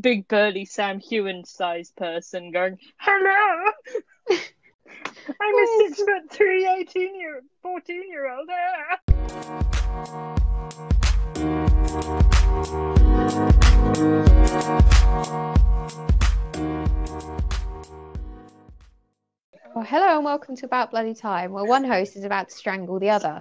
big burly Sam Heughan sized person going, Hello! I'm a six foot three, 18 year, 14 year old. Well, hello and welcome to About Bloody Time, where one host is about to strangle the other.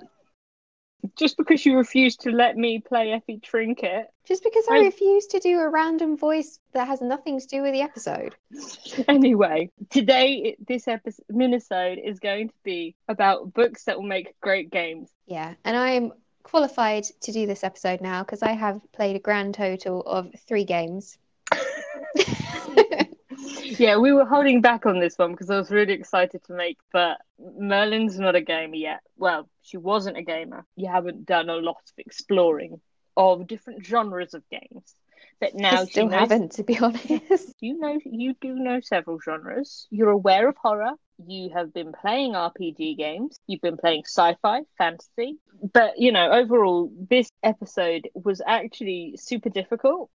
Just because you refuse to let me play Effie Trinket. Just because I I- refuse to do a random voice that has nothing to do with the episode. Anyway, today, this episode, minisode is going to be about books that will make great games. Yeah, and I am qualified to do this episode now because I have played a grand total of three games. Yeah, we were holding back on this one because I was really excited to make, but Merlin's not a gamer yet. Well, she wasn't a gamer. You haven't done a lot of exploring of different genres of games. But now I still knows, haven't, to be honest. you know you do know several genres. You're aware of horror. You have been playing RPG games. You've been playing sci-fi, fantasy. But you know, overall, this episode was actually super difficult.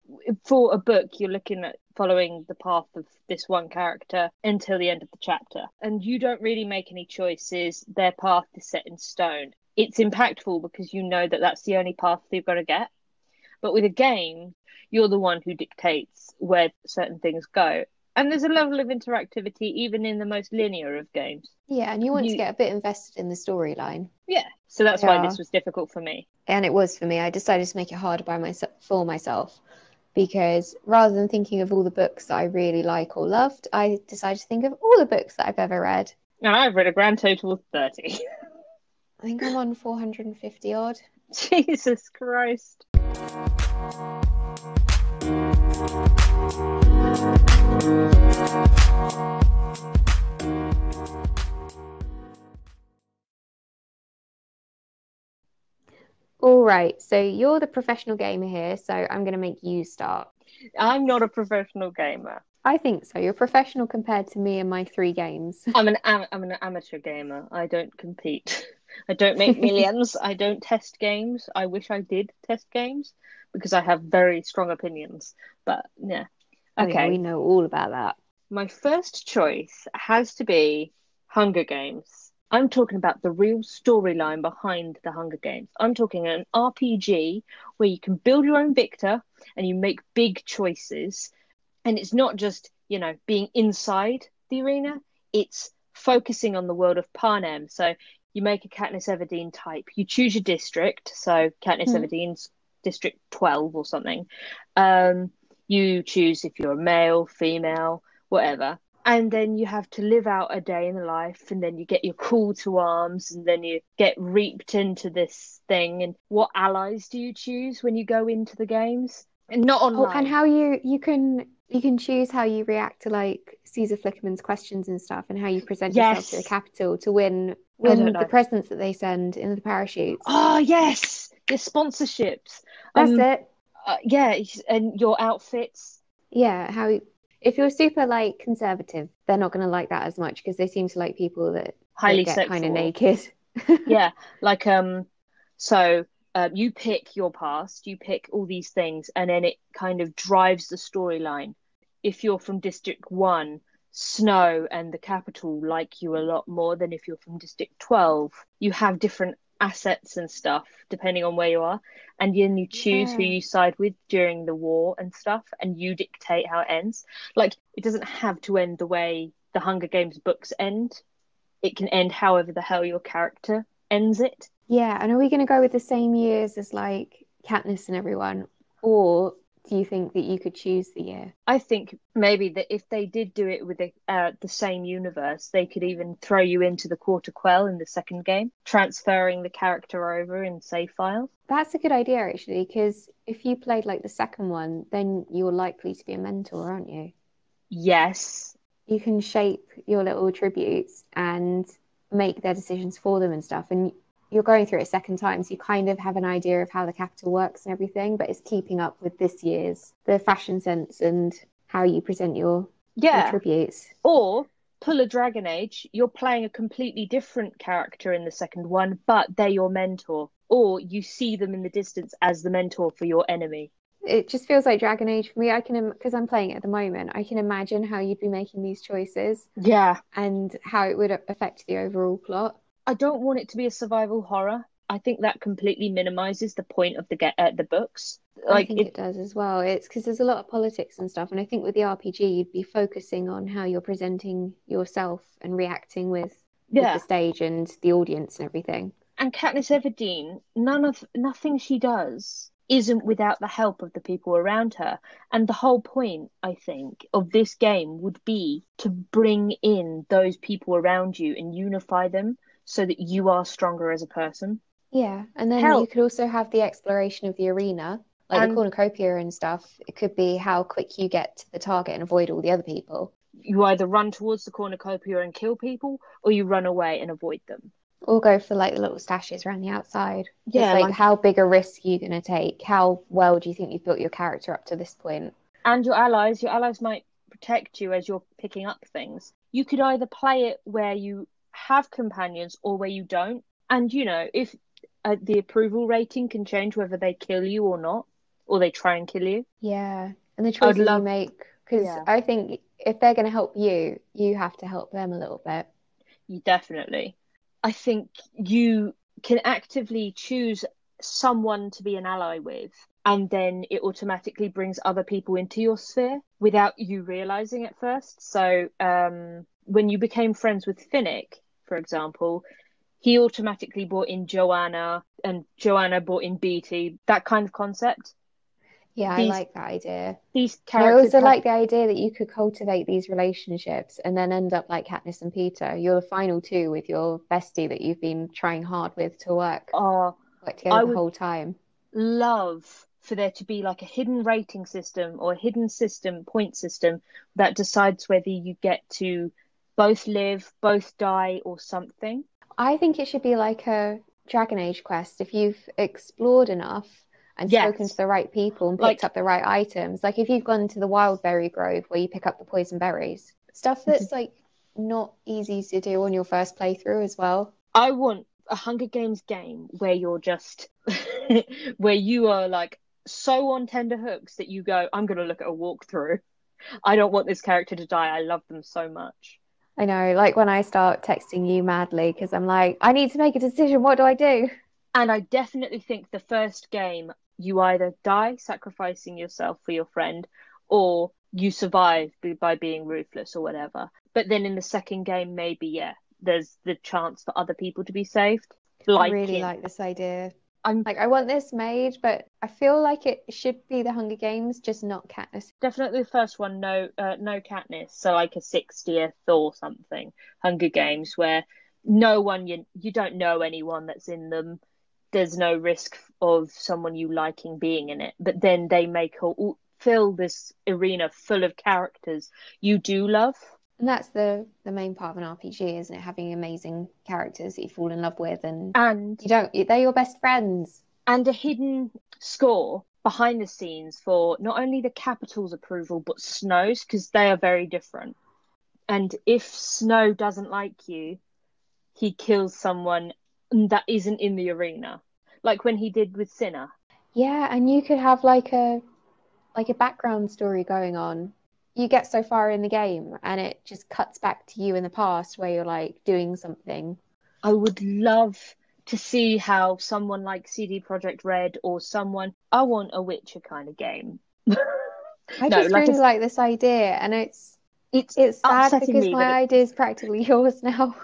For a book, you're looking at following the path of this one character until the end of the chapter. And you don't really make any choices. Their path is set in stone. It's impactful because you know that that's the only path they're going to get. But with a game, you're the one who dictates where certain things go. And there's a level of interactivity even in the most linear of games. Yeah, and you want to get a bit invested in the storyline. Yeah. So that's why this was difficult for me. And it was for me. I decided to make it harder by myself for myself because rather than thinking of all the books that I really like or loved, I decided to think of all the books that I've ever read. And I've read a grand total of 30. I think I'm on 450 odd. Jesus Christ. All right, so you're the professional gamer here, so I'm going to make you start. I'm not a professional gamer. I think so. You're professional compared to me and my three games. I'm an am- I'm an amateur gamer. I don't compete. I don't make millions. I don't test games. I wish I did test games because I have very strong opinions. But yeah. Oh, yeah, Okay. we know all about that. My first choice has to be Hunger Games. I'm talking about the real storyline behind the Hunger Games. I'm talking an RPG where you can build your own victor and you make big choices. And it's not just, you know, being inside the arena, it's focusing on the world of Panem. So you make a Katniss Everdeen type, you choose your district. So Katniss Mhm. Everdeen's district 12 or something. Um, you choose if you're a male, female, whatever. And then you have to live out a day in the life, and then you get your call to arms, and then you get reaped into this thing. And what allies do you choose when you go into the games? And not Oh, online. and how you you can you can choose how you react to like Caesar Flickerman's questions and stuff, and how you present yourself to the Yes. Capitol to win win the presents that they send in the parachutes. Oh yes, your sponsorships. That's Um, it. uh, yeah, and your outfits. Yeah, how if you're super like conservative, they're not going to like that as much because they seem to like people that, Highly get kind of naked. yeah like um so um, you pick your past you pick all these things and then it kind of drives the storyline. If you're from district 1 snow and the Capitol like you a lot more than if you're from district 12 you have different assets and stuff depending on where you are and then you choose who you side with during the war and stuff and you dictate how it ends. Like it doesn't have to end the way the hunger games books end. It can end however the hell your character ends it. Yeah, and are we going to go with the same years as like Katniss and everyone, or do you think that you could choose the year? I think maybe that if they did do it with the, uh, the same universe, they could even throw you into the Quarter Quell in the second game, transferring the character over in save files. That's a good idea actually, because if you played like the second one, then you're likely to be a mentor, aren't you? Yes. You can shape your little tributes and make their decisions for them and stuff. And you're going through it a second time, so you kind of have an idea of how the Capitol works and everything, but it's keeping up with this year's the fashion sense and how you present your, your Yeah. tributes. Or pull a Dragon Age, you're playing a completely different character in the second one, but they're your mentor. Or you see them in the distance as the mentor for your enemy. it just feels like Dragon Age for me. I can because I'm playing it at the moment. I can imagine how you'd be making these choices Yeah. and how it would affect the overall plot. I don't want it to be a survival horror. I think that completely minimizes the point of the get uh, the books. I think it, it does as well. It's because there's a lot of politics and stuff, and I think with the RPG, you'd be focusing on how you're presenting yourself and reacting with, with yeah. the stage and the audience and everything. And Katniss Everdeen, none of nothing she does isn't without the help of the people around her. And the whole point, I think, of this game would be to bring in those people around you and unify them so that you are stronger as a person. Yeah, and then Hell- you could also have the exploration of the arena, like And- the cornucopia and stuff. It could be how quick you get to the target and avoid all the other people, You either run towards the cornucopia and kill people, or you run away and avoid them. or go for like the little stashes around the outside. It's Yeah, like, like- how big a risk are you going to take? How well do you think you've built your character up to this point? and your allies, your allies might protect you as you're picking up things. You could either play it where you have companions or where you don't. And you know, if uh, the approval rating can change whether they kill you or not, or they try and kill you. Yeah, and the choices you make, because Yeah. I think if they're going to help you, you have to help them a little bit. You definitely. I think you can actively choose someone to be an ally with, and then it automatically brings other people into your sphere without you realizing at first. So, um, when you became friends with Finnick, for example, he automatically brought in Johanna, and Johanna brought in Beetee. That kind of concept. Yeah, I like that idea. These And I also have- like the idea that you could cultivate these relationships and then end up like Katniss and Peeta. You're the final two with your bestie that you've been trying hard with to work are work together I the whole time. love for there to be like a hidden rating system or a hidden system, point system that decides whether you get to both live, both die, or something. I think it should be like a Dragon Age quest. If you've explored enough and Yes. spoken to the right people and Like- picked up the right items, like if you've gone to the Wildberry Grove where you pick up the poison berries, stuff mm-hmm. that's like not easy to do on your first playthrough as well. I want a Hunger Games game where you're just where you are like so on tender hooks that you go, I'm gonna look at a walkthrough. I don't want this character to die. I love them so much. I know, like when I start texting you madly because I'm like, I need to make a decision. What do I do? And I definitely think the first game, you either die sacrificing yourself for your friend, or you survive by being ruthless or whatever. But then in the second game, maybe, yeah, there's the chance for other people to be saved. Like I really in- like this idea. I'm Like, I want this made, but I feel like it should be the Hunger Games, just not Katniss. definitely the first one, no, uh, no Katniss. So like a 60th or something, Hunger Games, where no one you you don't know anyone that's in them. There's no risk of someone you liking being in it, but then they make all fill this arena full of characters you do love. And that's the the main part of an RPG, isn't it? Having amazing characters that you fall in love with, and and you don't, they're your best friends. and a hidden score behind the scenes for not only the Capitol's approval but Snow's because they are very different. And if Snow doesn't like you, he kills someone that isn't in the arena, like when he did with Cinna. Yeah, and you could have like a like a background story going on. You get so far in the game and it just cuts back to you in the past where you're like doing something. I would love to see how someone like CD Projekt Red or someone I want a Witcher kind of game. I No, just like really a- like this idea and it's It's it's sad because me my it- idea is practically yours now.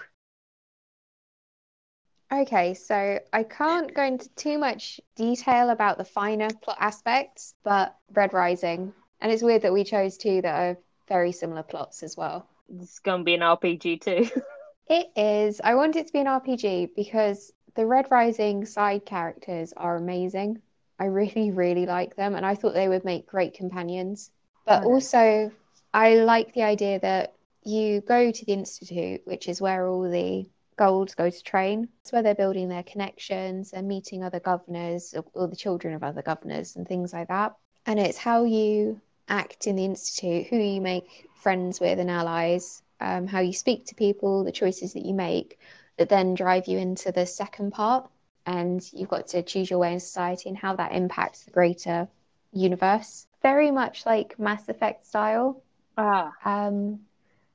Okay, so I can't go into too much detail about the finer plot aspects, but Red Rising, and it's weird that we chose two that are very similar plots as well. it's gonna be an RPG too. It is. I want it to be an RPG because the Red Rising side characters are amazing. I really, really like them, and I thought they would make great companions. But Oh, also, I like the idea that you go to the Institute, which is where all the golds go to train. It's where they're building their connections and meeting other governors or, or the children of other governors and things like that. And it's how you act in the Institute, who you make friends with and allies, um, how you speak to people, the choices that you make that then drive you into the second part. And you've got to choose your way in society and how that impacts the greater universe, very much like Mass Effect style. Ah, Um,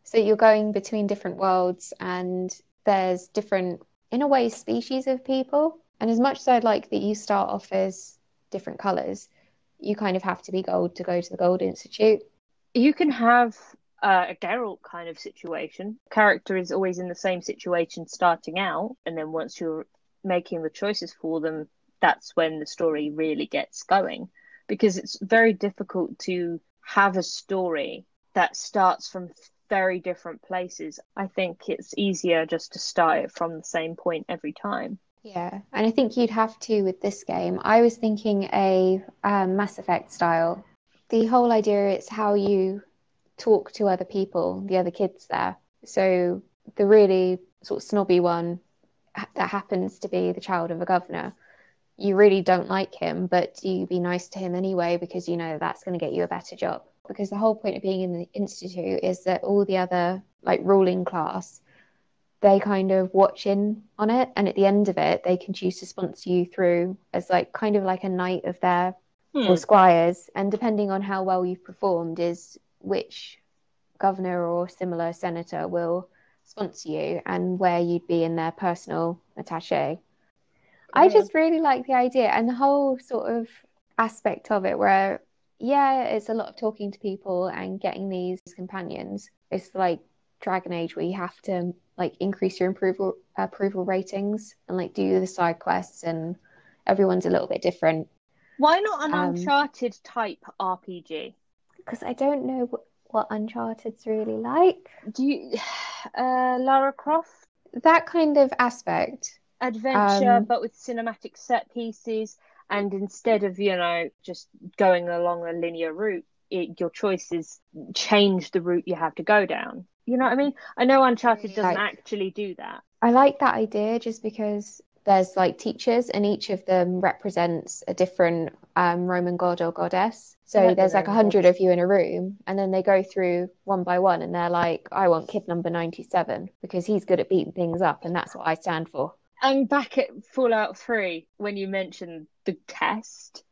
so you're going between different worlds, and there's different, in a way, species of people. And as much as I'd like that you start off as different colors, you kind of have to be gold to go to the Gold Institute. you can have uh, a Geralt kind of situation. Character is always in the same situation starting out, and then once you're making the choices for them, that's when the story really gets going. Because it's very difficult to have a story that starts from very different places. I think it's easier just to start it from the same point every time. Yeah, and I think you'd have to with this game. I was thinking a um, Mass Effect style. The whole idea is how you talk to other people, the other kids there. So the really sort of snobby one that happens to be the child of a governor, you really don't like him, but you be nice to him anyway because you know that's going to get you a better job. Because the whole point of being in the institute is that all the other like ruling class they kind of watch in on it and at the end of it they can choose to sponsor you through as like kind of like a knight of their Hmm. or squires. And depending on how well you've performed is which governor or similar senator will sponsor you and where you'd be in their personal attache. I just really like the idea and the whole sort of aspect of it where yeah it's a lot of talking to people and getting these companions. It's like dragon age where you have to like increase your approval approval ratings and like do the side quests and everyone's a little bit different Why not an Um, Uncharted type RPG? because I don't know what, what Uncharted's really like. Do you, uh, Lara Croft? That kind of aspect. adventure, Um, but with cinematic set pieces. And instead of, you know, just going along a linear route, it, your choices change the route you have to go down. You know what I mean? I know Uncharted doesn't like- actually do that. I like that idea just because there's like teachers and each of them represents a different um, Roman god or goddess. So like the there's like a hundred of you in a room and then they go through one by one and they're like, I want kid number 97 because he's good at beating things up and that's what I stand for. And back at Fallout 3, when you mentioned the test,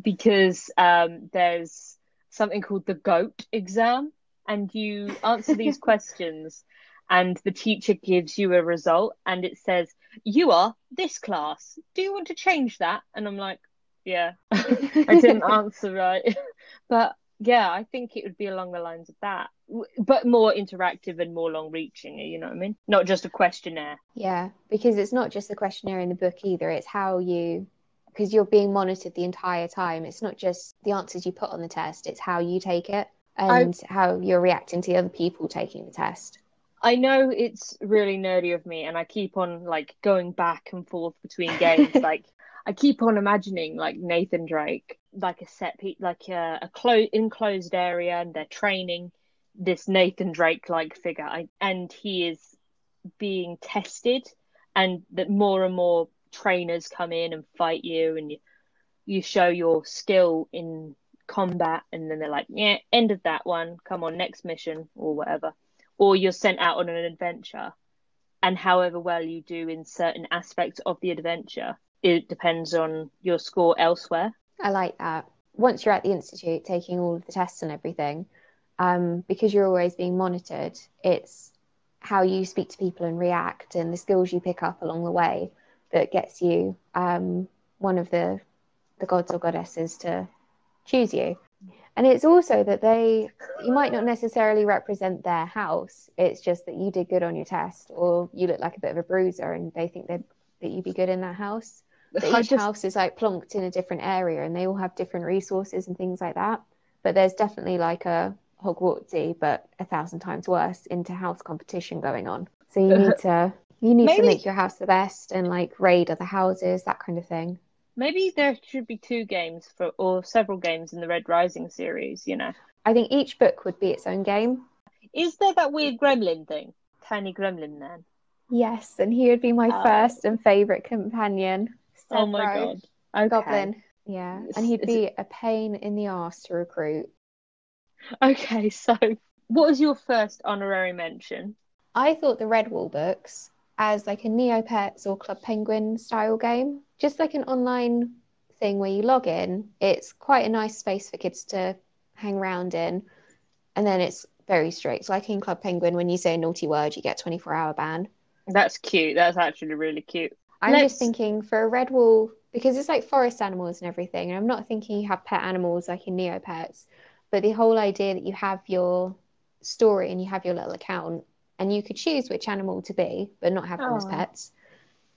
because um, there's something called the GOAT exam, and you answer these questions, and the teacher gives you a result, and it says, You are this class. Do you want to change that? And I'm like, Yeah, I didn't answer right. But yeah, I think it would be along the lines of that, but more interactive and more long reaching, you know what I mean? Not just a questionnaire. Yeah, because it's not just the questionnaire in the book either. It's how you, because you're being monitored the entire time. It's not just the answers you put on the test, it's how you take it and how you're reacting to the other people taking the test. I know it's really nerdy of me, and I keep on like going back and forth between games. like I keep on imagining like Nathan Drake, like a set piece, like a, a clo- enclosed area, and they're training this Nathan Drake like figure, I, and he is being tested, and that more and more trainers come in and fight you, and you you show your skill in combat, and then they're like, yeah, end of that one. Come on, next mission or whatever or you're sent out on an adventure. And however well you do in certain aspects of the adventure, it depends on your score elsewhere. I like that. Once you're at the institute taking all of the tests and everything, um, because you're always being monitored, it's how you speak to people and react and the skills you pick up along the way that gets you um, one of the the gods or goddesses to choose you. And it's also that they you might not necessarily represent their house. It's just that you did good on your test or you look like a bit of a bruiser and they think that that you'd be good in that house I each just- house is like plonked in a different area and they all have different resources and things like that. But there's definitely like a Hogwartsy, but a thousand times worse, into house competition going on. So you need to you need Maybe- to make your house the best and like raid other houses, that kind of thing. Maybe there should be two games for, or several games in the Red Rising series, you know. I think each book would be its own game. Is there that weird gremlin thing? Tiny gremlin man. Yes, and he would be my Oh. first and favorite companion. Oh my god. Okay. Goblin. Yeah, and he'd be a pain in the arse to recruit. Okay, so what was your first honorary mention? I thought the Redwall books as like a Neopets or Club Penguin style game, just like an online thing where you log in. It's quite a nice space for kids to hang around in, and then it's very strict. Like in Club Penguin, when you say a naughty word, you get 24 hour ban. That's cute. That's actually really cute. I'm Let's- just thinking for a red wall, because it's like forest animals and everything, and I'm not thinking you have pet animals like in Neopets, but the whole idea that you have your story and you have your little account and you could choose which animal to be, but not have them as Oh. pets.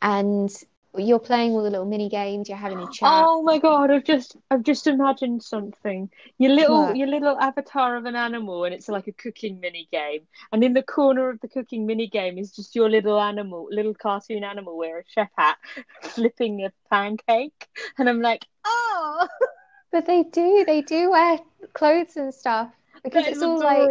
And you're playing all the little mini games, you're having a chat. Oh my god, I've just I've just imagined something. Your little What? your little avatar of an animal and it's like a cooking mini game. And in the corner of the cooking mini game is just your little animal, little cartoon animal wearing a chef hat, flipping a pancake. And I'm like, oh But they do, they do wear clothes and stuff because it's all like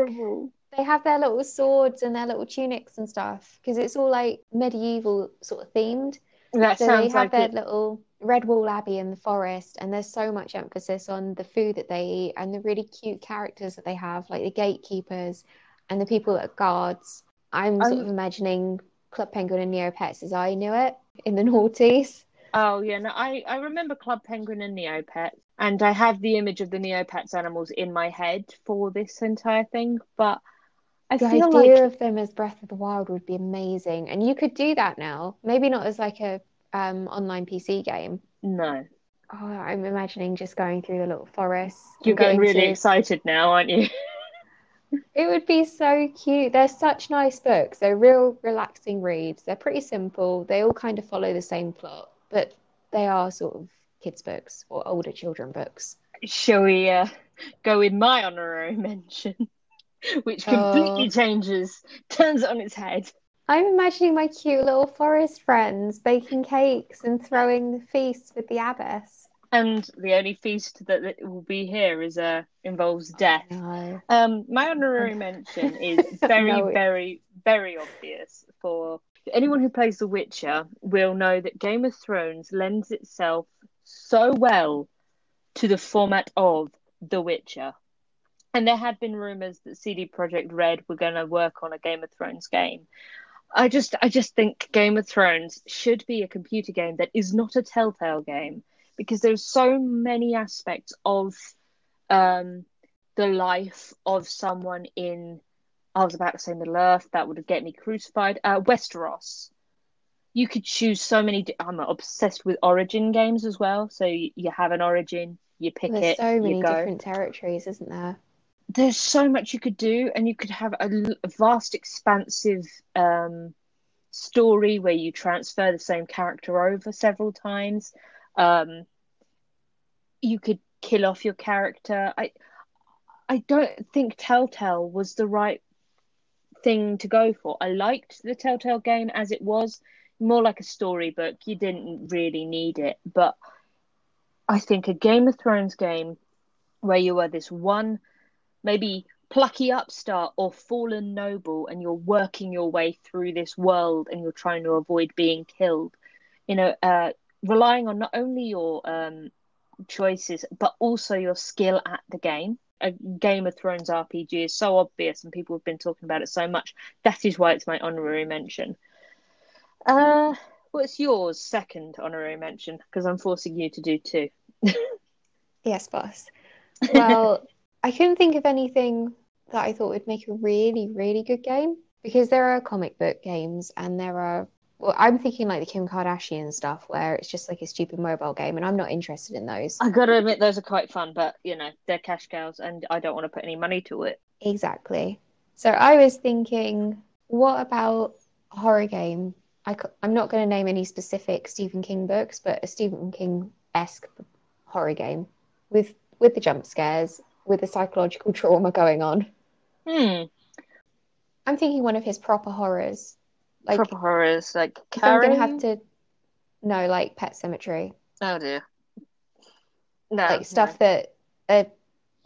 they have their little swords and their little tunics and stuff because it's all like medieval sort of themed. That So they have like their it. little Redwall Abbey in the forest, and there's so much emphasis on the food that they eat and the really cute characters that they have, like the gatekeepers and the people that are guards. I'm sort I'm- of imagining Club Penguin and Neopets as I knew it in the noughties. Oh yeah, no, I, I remember Club Penguin and Neopets, and I have the image of the Neopets animals in my head for this entire thing, but I The feel idea like of them as Breath of the Wild would be amazing, and you could do that now. Maybe not as like a um, online PC game. no. Oh, I'm imagining just going through the little forests. and You're getting really to- excited now, aren't you? It would be so cute. They're such nice books. They're real relaxing reads. They're pretty simple. They all kind of follow the same plot, but they are sort of kids' books or older children books. Shall we uh, go in my honorary mention, which completely Oh. changes, turns it on its head. I'm imagining my cute little forest friends baking cakes and throwing the feasts with the abbess. And the only feast that, will be here is uh, involves death. No. Um, my honorary mention is very, No. very, very obvious for anyone who plays The Witcher will know that Game of Thrones lends itself so well to the format of The Witcher. And there had been rumors that CD Projekt Red were going to work on a Game of Thrones game. I just, I just think Game of Thrones should be a computer game that is not a Telltale game because there's so many aspects of um, the life of someone in I was about to say Middle Earth that would get me crucified. Uh, Westeros. You could choose so many. di- I'm obsessed with Origin games as well. So you, you have an Origin, you pick it. There's it, so many different territories, isn't there? There's so much you could do, and you could have a vast, expansive um, story where you transfer the same character over several times. Um, you could kill off your character. I, I don't think Telltale was the right thing to go for. I liked the Telltale game as it was, more like a storybook. You didn't really need it, but I think a Game of Thrones game where you are this one, maybe plucky upstart or fallen noble, and you're working your way through this world and you're trying to avoid being killed. You know, uh, relying on not only your um, choices but also your skill at the game. A Game of Thrones RPG is so obvious, and people have been talking about it so much. That is why it's my honorary mention. Uh, what's yours second honorary mention? Because I'm forcing you to do two. Yes, boss. Well, I couldn't think of anything that I thought would make a really, really good game because there are comic book games and there are, well, I'm thinking like the Kim Kardashian stuff where it's just like a stupid mobile game, and I'm not interested in those. I gotta admit, those are quite fun, but you know, they're cash cows, and I don't want to put any money to it. Exactly. So I was thinking, what about a horror game? I, am not going to name any specific Stephen King books, but a Stephen King-esque horror game with with the jump scares, with the psychological trauma going on. Hmm. I'm thinking one of his proper horrors. Like Proper horrors, like if I'm gonna have to no, like Pet Sematary. Oh dear. No, Like stuff that a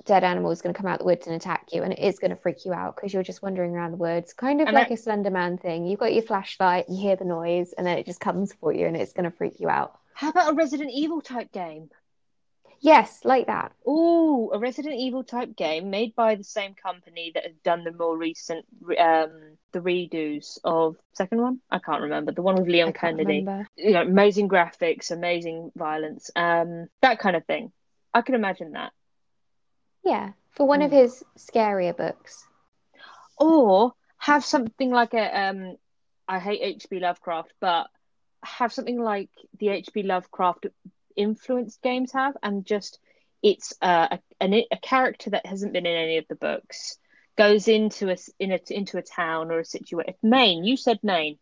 dead animal is gonna come out the woods and attack you and it is gonna freak you out because you're just wandering around the woods. Kind of And like I- a Slender Man thing. You've got your flashlight, you hear the noise, and then it just comes for you and it's gonna freak you out. How about a Resident Evil type game? Yes, like that. Oh, a Resident Evil type game made by the same company that has done the more recent um the redos of second one. I can't remember the one with Leon Kennedy. remember. You know, amazing graphics, amazing violence, um, that kind of thing. I can imagine that. Yeah, for one of Mm. his scarier books. Or have something like a um, I hate H.P. Lovecraft, but have something like the H.P. Lovecraft influenced games have, and just it's uh, a an, a character that hasn't been in any of the books goes into a in a into a town or a situation. Maine, you said Maine,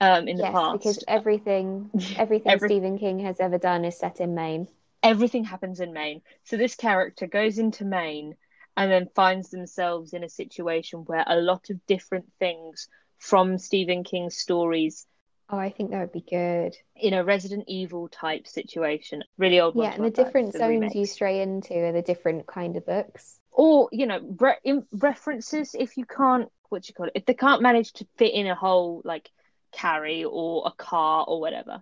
um, in the yes, past. because everything everything Every- Stephen King has ever done is set in Maine. everything happens in Maine. So this character goes into Maine and then finds themselves in a situation where a lot of different things from Stephen King's stories Oh, I think that would be good. in a Resident Evil type situation. Really old Yeah, and the different zones remakes. you stray into are the different kind of books. or you know re- in references if you can't what you call it if they can't manage to fit in a whole like Carrie or a car or whatever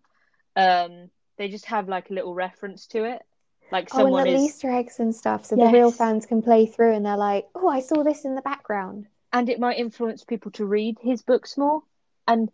um they just have like a little reference to it like Oh, and someone is Easter eggs and stuff, so the real fans can play through and they're like, "Oh, I saw this in the background." and it might influence people to read his books more and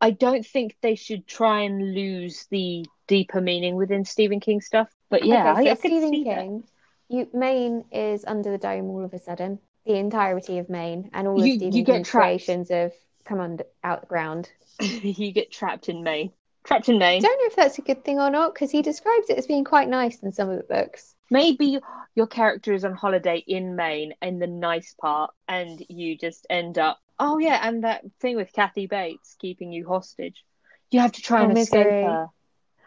i don't think they should try and lose the deeper meaning within stephen king stuff but yeah okay, so I, I Stephen see that. King, you Maine is under the dome all of a sudden. The entirety of Maine and all You- of Stephen you King's creations have come under out the ground. you get trapped in maine trapped in Maine. I don't know if that's a good thing or not because he describes it as being quite nice in some of the books. Maybe your character is on holiday in Maine in the nice part, and you just end up. Oh yeah, and that thing with Kathy Bates keeping you hostage. You have to try and escape her.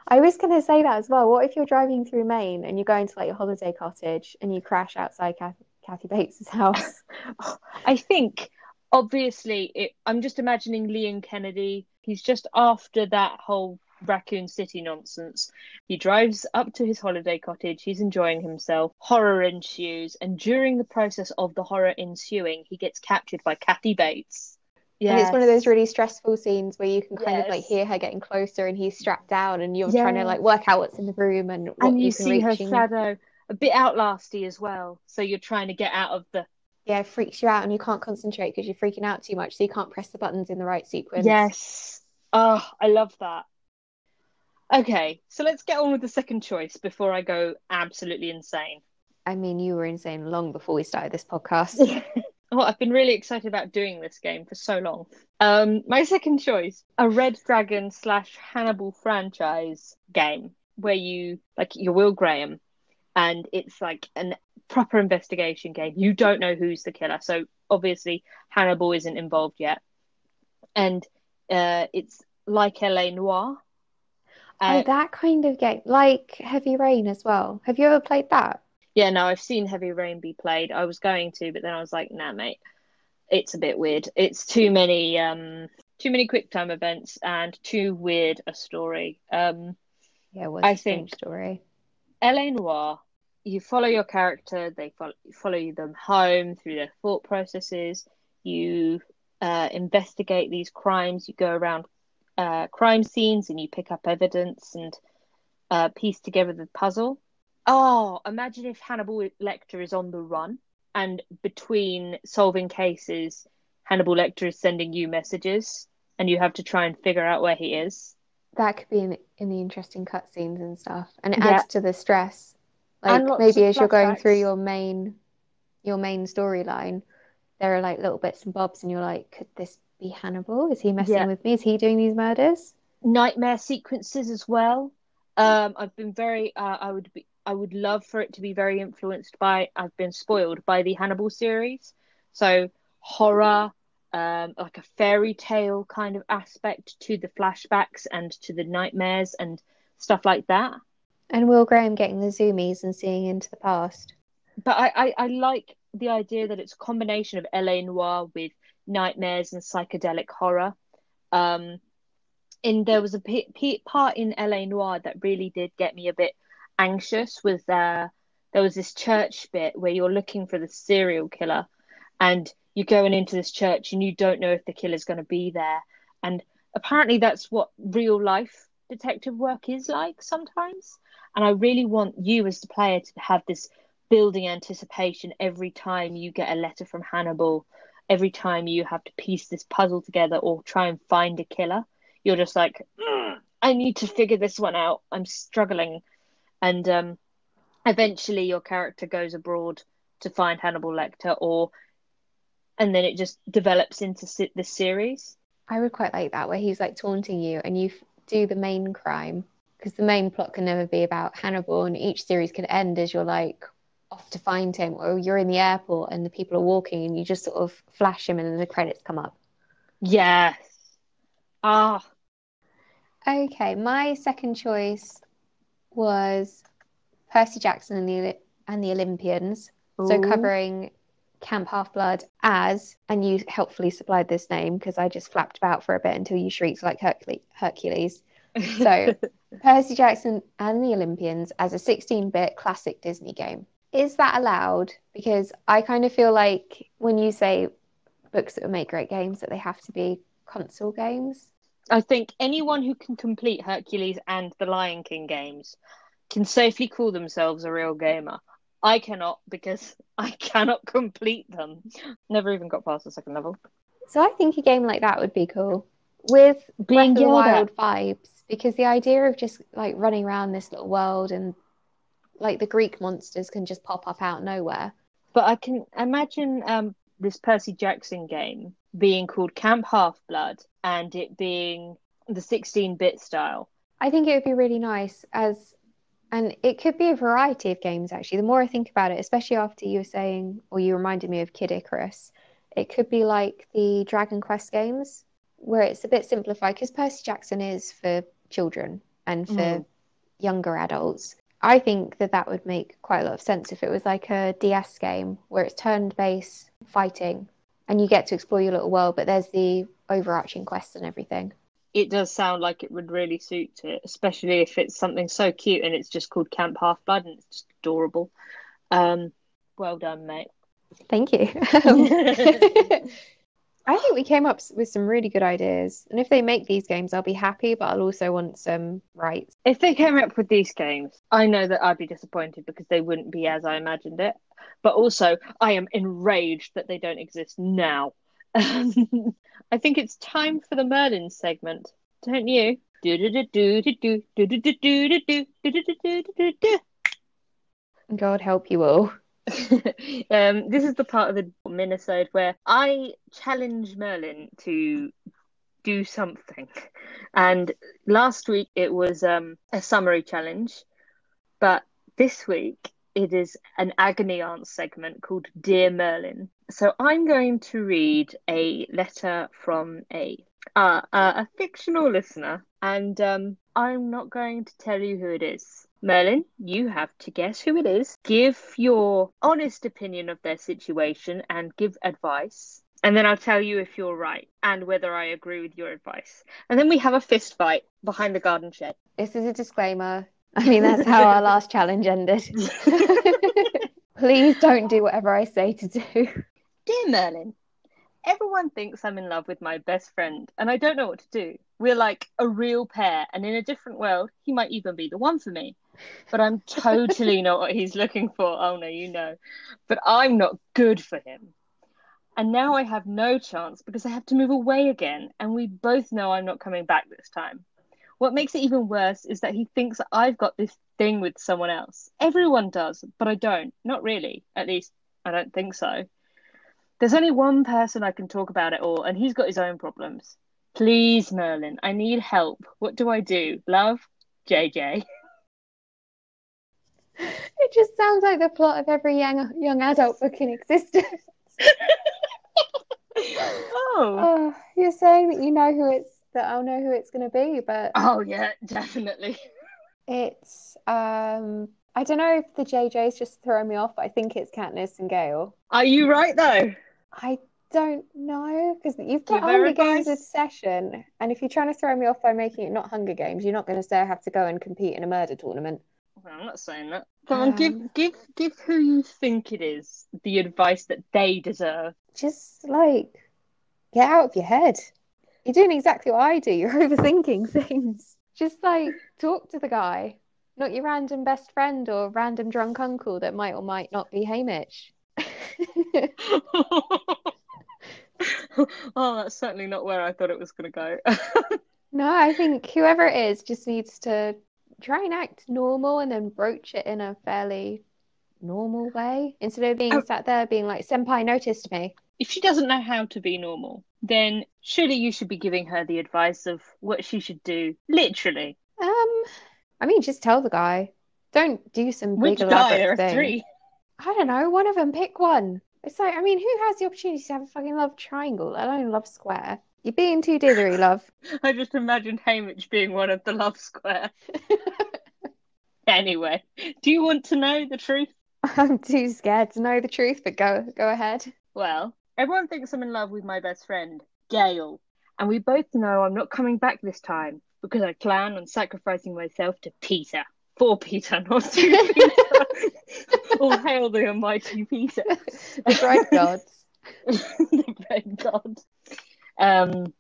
I was going to say that as well. What if you're driving through Maine and you go into like your holiday cottage and you crash outside Kathy, Kathy Bates' house? I think, obviously, it, I'm just imagining Leon Kennedy. He's just after that whole Raccoon City nonsense. He drives up to his holiday cottage. He's enjoying himself. Horror ensues, and during the process of the horror ensuing, he gets captured by Kathy Bates. Yeah. And it's one of those really stressful scenes where you can kind of like hear her getting closer and he's strapped down and you're trying to like work out what's in the room and what and you, you see her shadow a bit outlasty as well. So you're trying to get out of the Yeah, it freaks you out and you can't concentrate because you're freaking out too much, so you can't press the buttons in the right sequence. yes. Oh, I love that. Okay, so let's get on with the second choice before I go absolutely insane. I mean, you were insane long before we started this podcast. Oh, I've been really excited about doing this game for so long. Um, my second choice, a Red Dragon slash Hannibal franchise game where you like you're Will Graham, and it's like an proper investigation game. You don't know who's the killer, so obviously Hannibal isn't involved yet, and uh, it's like L.A. Noire. Uh, oh, that kind of game, like Heavy Rain as well. Have you ever played that? Yeah, no, I've seen Heavy Rain be played. I was going to, but then I was like, nah, mate, it's a bit weird. It's too many, um, too many quick time events and too weird a story. Um, Yeah, it was I think- story. L.A. Noire, you follow your character, they follow, follow them home through their thought processes. You uh, investigate these crimes. You go around uh, crime scenes and you pick up evidence and uh, piece together the puzzle. Oh, imagine if Hannibal Lecter is on the run and between solving cases, Hannibal Lecter is sending you messages and you have to try and figure out where he is. That could be in, in the interesting cutscenes and stuff, and it Yeah. adds to the stress. Like lots maybe as you're going through your main, your main storyline, there are like little bits and bobs, and you're like, could this be Hannibal? Is he messing Yeah. with me? Is he doing these murders? nightmare sequences as well. Um, I've been very. Uh, I would be. I would love for it to be very influenced by. I've been spoiled by the Hannibal series, so horror, um, like a fairy tale kind of aspect to the flashbacks and to the nightmares and stuff like that. And Will Graham getting the zoomies and seeing into the past. But I, I, I like the idea that it's a combination of LA Noire with nightmares and psychedelic horror. Um, and there was a p- p- part in LA Noire that really did get me a bit anxious. Was uh, there was this church bit where you're looking for the serial killer, and you're going into this church and you don't know if the killer's going to be there. And apparently, that's what real life detective work is like sometimes. And I really want you as the player to have this building anticipation every time you get a letter from Hannibal, every time you have to piece this puzzle together or try and find a killer. You're just like, mm, I need to figure this one out. I'm struggling. And um, eventually your character goes abroad to find Hannibal Lecter or and then it just develops into this series. I would quite like that where he's like taunting you and you do the main crime because the main plot can never be about Hannibal and each series can end as you're like off to find him or you're in the airport and the people are walking and you just sort of flash him and then the credits come up. Yes. Ah. Okay, my second choice was Percy Jackson and the and the Olympians. Ooh. So covering Camp Half Blood as, and you helpfully supplied this name because I just flapped about for a bit until you shrieked like Hercules. So Percy Jackson and the Olympians as a 16-bit classic Disney game. Is that allowed? Because I kind of feel like when you say books that would make great games, that they have to be console games. I think anyone who can complete Hercules and the Lion King games can safely call themselves a real gamer. I cannot because I cannot complete them. Never even got past the second level. So I think a game like that would be cool with being wild vibes because the idea of just like running around this little world and like the Greek monsters can just pop up out nowhere. But I can imagine um, this Percy Jackson game being called Camp Half Blood and it being the 16 bit style. I think it would be really nice as and it could be a variety of games actually the more i think about it especially after you were saying or you reminded me of kid icarus it could be like the dragon quest games where it's a bit simplified because percy jackson is for children and for mm. younger adults i think that that would make quite a lot of sense if it was like a ds game where it's turn based fighting and you get to explore your little world but there's the overarching quest and everything it does sound like it would really suit it, especially if it's something so cute and it's just called Camp Half Blood and it's just adorable. Um, well done, mate. Thank you. I think we came up with some really good ideas. And if they make these games, I'll be happy, but I'll also want some rights. If they came up with these games, I know that I'd be disappointed because they wouldn't be as I imagined it. But also, I am enraged that they don't exist now. I think it's time for the Merlin segment, don't you? God help you all. um, this is the part of the minisode where I challenge Merlin to do something. And last week it was um, a summary challenge, but this week it is an agony aunt segment called Dear Merlin. So I'm going to read a letter from a uh, uh, a fictional listener, and um, I'm not going to tell you who it is. Merlin, you have to guess who it is. Give your honest opinion of their situation and give advice. And then I'll tell you if you're right and whether I agree with your advice. And then we have a fist fight behind the garden shed. This is a disclaimer. I mean, that's how our last challenge ended. Please don't do whatever I say to do. Dear Merlin, everyone thinks I'm in love with my best friend, and I don't know what to do. We're like a real pair, and in a different world, he might even be the one for me. But I'm totally not what he's looking for. Oh no, you know. But I'm not good for him. And now I have no chance because I have to move away again, and we both know I'm not coming back this time. What makes it even worse is that he thinks I've got this thing with someone else. Everyone does, but I don't. Not really. At least, I don't think so. There's only one person I can talk about it all, and he's got his own problems. Please, Merlin, I need help. What do I do? Love, JJ. It just sounds like the plot of every young young adult book in existence. oh. oh, you're saying that you know who it's that I'll know who it's going to be, but oh yeah, definitely. It's um, I don't know if the JJ's just throwing me off, but I think it's Katniss and Gale. Are you right though? I don't know because you've got Hunger Games obsession, and if you're trying to throw me off by making it not Hunger Games, you're not going to say I have to go and compete in a murder tournament. Well, I'm not saying that. Come on, um, give give give who you think it is the advice that they deserve. Just like get out of your head. You're doing exactly what I do. You're overthinking things. Just like talk to the guy. Not your random best friend or random drunk uncle that might or might not be Haymitch. oh, that's certainly not where I thought it was going to go. no, I think whoever it is just needs to try and act normal and then broach it in a fairly normal way instead of being Oh. sat there being like, Senpai noticed me. if she doesn't know how to be normal, then surely you should be giving her the advice of what she should do. Literally. Um, I mean, just tell the guy. Don't do some Which big guy? There elaborate are thing. three. I don't know. One of them, pick one. It's like, I mean, who has the opportunity to have a fucking love triangle, let alone love square? You're being too dithery, love. I just imagined Haymitch being one of the love square. Anyway, do you want to know the truth? I'm too scared to know the truth, but go go ahead. Well, everyone thinks I'm in love with my best friend, Gale. And we both know I'm not coming back this time because I plan on sacrificing myself to Peeta. For Peeta, not to Peeta. All hail the almighty Peeta. The bride gods. the red god. Um,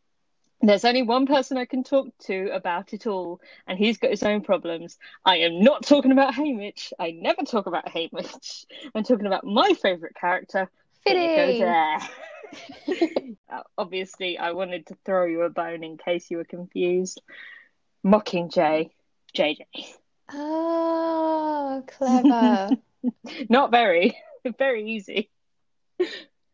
there's only one person I can talk to about it all, and he's got his own problems. I am not talking about Haymitch. I never talk about Haymitch. I'm talking about my favourite character. Odair. Uh, Obviously, I wanted to throw you a bone in case you were confused. Mockingjay, JJ. Oh, clever. Not very, very easy.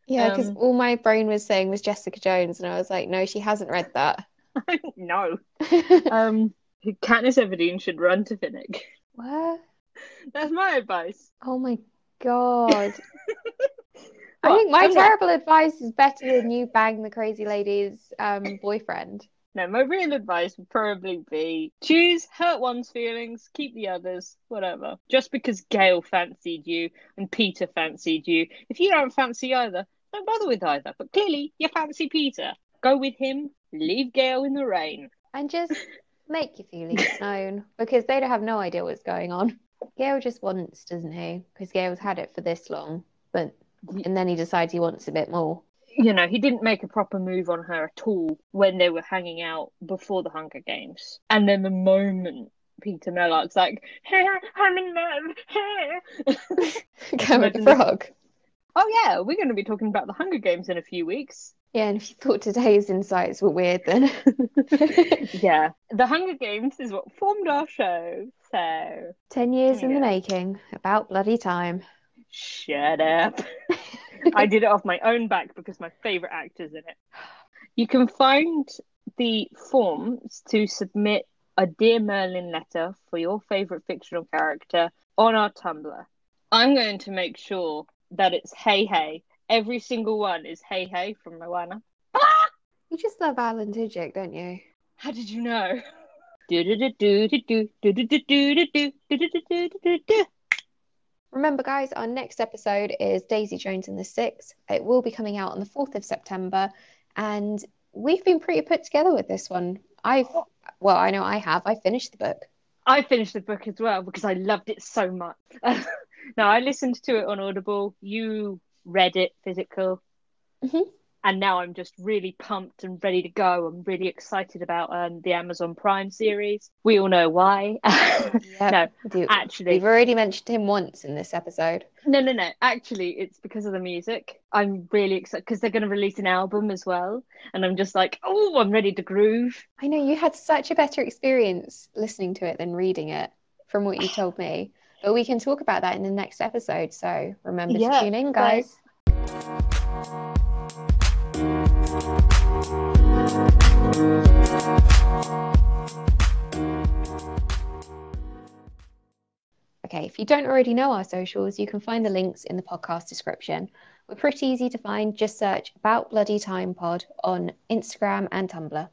Yeah, because Um, all my brain was saying was Jessica Jones, and I was like, no, she hasn't read that. no. Um, Katniss Everdeen should run to Finnick. What? That's my advice. Oh my God. I think my I'm not- terrible advice is better than you bang the crazy lady's um, boyfriend. No, my real advice would probably be choose, hurt one's feelings, keep the others, whatever. Just because Gale fancied you and Peeta fancied you, if you don't fancy either, don't bother with either. But clearly, you fancy Peeta. Go with him, leave Gale in the rain. And just make your feelings known because they don't have no idea what's going on. Gale just wants, doesn't he? Because Gale's had it for this long, but and then he decides he wants a bit more. You know, he didn't make a proper move on her at all when they were hanging out before the Hunger Games. And then the moment Peeta Mellark's like, hey, I'm in love. Kermit the Frog. Oh, yeah, we're going to be talking about the Hunger Games in a few weeks. Yeah, and if you thought today's insights were weird, then yeah. The Hunger Games is what formed our show. So 10 years in the making, about bloody time. shut up. I did it off my own back because my favourite actor's in it. You can find the forms to submit a Dear Merlin letter for your favourite fictional character on our Tumblr. I'm going to make sure that it's Heihei. Every single one is Heihei from Moana. Ah! You just love Alan Tudyk, don't you? How did you know? Remember, guys, our next episode is Daisy Jones and the Six. It will be coming out on the 4th of September, and we've been pretty put together with this one. I've, well, I know I have. I finished the book. I finished the book as well because I loved it so much. no, I listened to it on Audible. You read it physical. Mhm. And now I'm just really pumped and ready to go. I'm really excited about um, the Amazon Prime series. We all know why. Yep. No, Do- actually, We've already mentioned him once in this episode. no, no, no. Actually, it's because of the music. I'm really excited because they're going to release an album as well. And I'm just like, oh, I'm ready to groove. I know you had such a better experience listening to it than reading it, from what you told me. But we can talk about that in the next episode. So remember Yeah, to tune in, so- guys. Okay, if you don't already know our socials, you can find the links in the podcast description. We're pretty easy to find. Just search About Bloody Time Pod on Instagram and Tumblr.